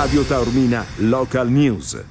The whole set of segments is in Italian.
Radio Taormina Local News.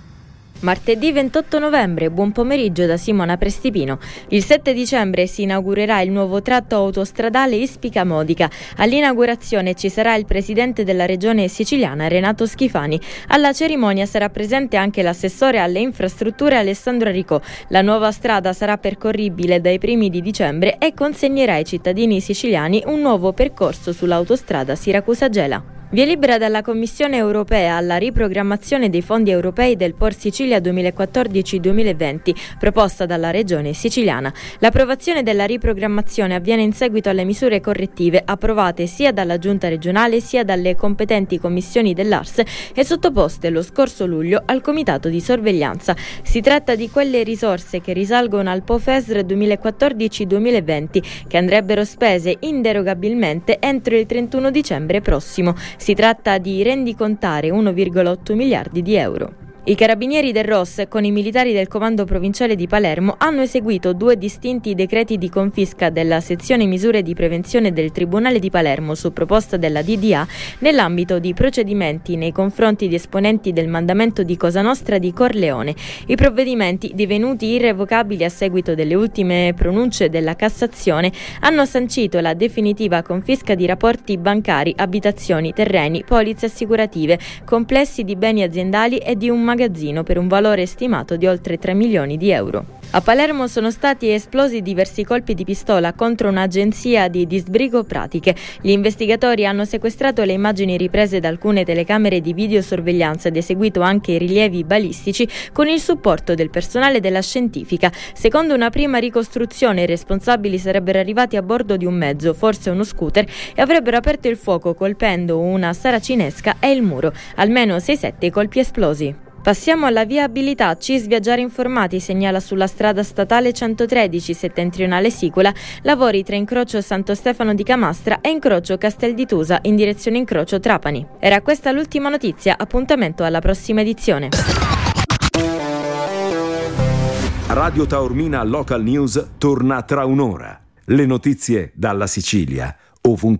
Martedì 28 novembre, buon pomeriggio da Simona Prestipino. Il 7 dicembre si inaugurerà il nuovo tratto autostradale Ispica Modica. All'inaugurazione ci sarà il presidente della regione siciliana Renato Schifani. Alla cerimonia sarà presente anche l'assessore alle infrastrutture Alessandro Ricò. La nuova strada sarà percorribile dai primi di dicembre e consegnerà ai cittadini siciliani un nuovo percorso sull'autostrada Siracusa-Gela. Via libera dalla Commissione europea alla riprogrammazione dei fondi europei del Por Sicilia 2014-2020 proposta dalla Regione siciliana. L'approvazione della riprogrammazione avviene in seguito alle misure correttive approvate sia dalla Giunta regionale sia dalle competenti commissioni dell'ARS e sottoposte lo scorso luglio al Comitato di sorveglianza. Si tratta di quelle risorse che risalgono al POFESR 2014-2020 che andrebbero spese inderogabilmente entro il 31 dicembre prossimo. Si tratta di rendicontare 1,8 miliardi di euro. I carabinieri del ROS con i militari del comando provinciale di Palermo hanno eseguito due distinti decreti di confisca della sezione misure di prevenzione del Tribunale di Palermo su proposta della DDA nell'ambito di procedimenti nei confronti di esponenti del mandamento di Cosa Nostra di Corleone. I provvedimenti, divenuti irrevocabili a seguito delle ultime pronunce della Cassazione, hanno sancito la definitiva confisca di rapporti bancari, abitazioni, terreni, polizze assicurative, complessi di beni aziendali e di un magazzino per un valore stimato di oltre 3 milioni di euro. A Palermo sono stati esplosi diversi colpi di pistola contro un'agenzia di disbrigo pratiche. Gli investigatori hanno sequestrato le immagini riprese da alcune telecamere di videosorveglianza ed eseguito anche i rilievi balistici con il supporto del personale della scientifica. Secondo una prima ricostruzione, i responsabili sarebbero arrivati a bordo di un mezzo, forse uno scooter, e avrebbero aperto il fuoco colpendo una saracinesca e il muro. Almeno 6-7 colpi esplosi. Passiamo alla viabilità. CIS Viaggiare Informati segnala sulla strada statale 113 settentrionale Sicola lavori tra incrocio Santo Stefano di Camastra e incrocio Castel di Tusa in direzione incrocio Trapani. Era questa l'ultima notizia, appuntamento alla prossima edizione. Radio Taormina Local News torna tra un'ora. Le notizie dalla Sicilia, ovunque.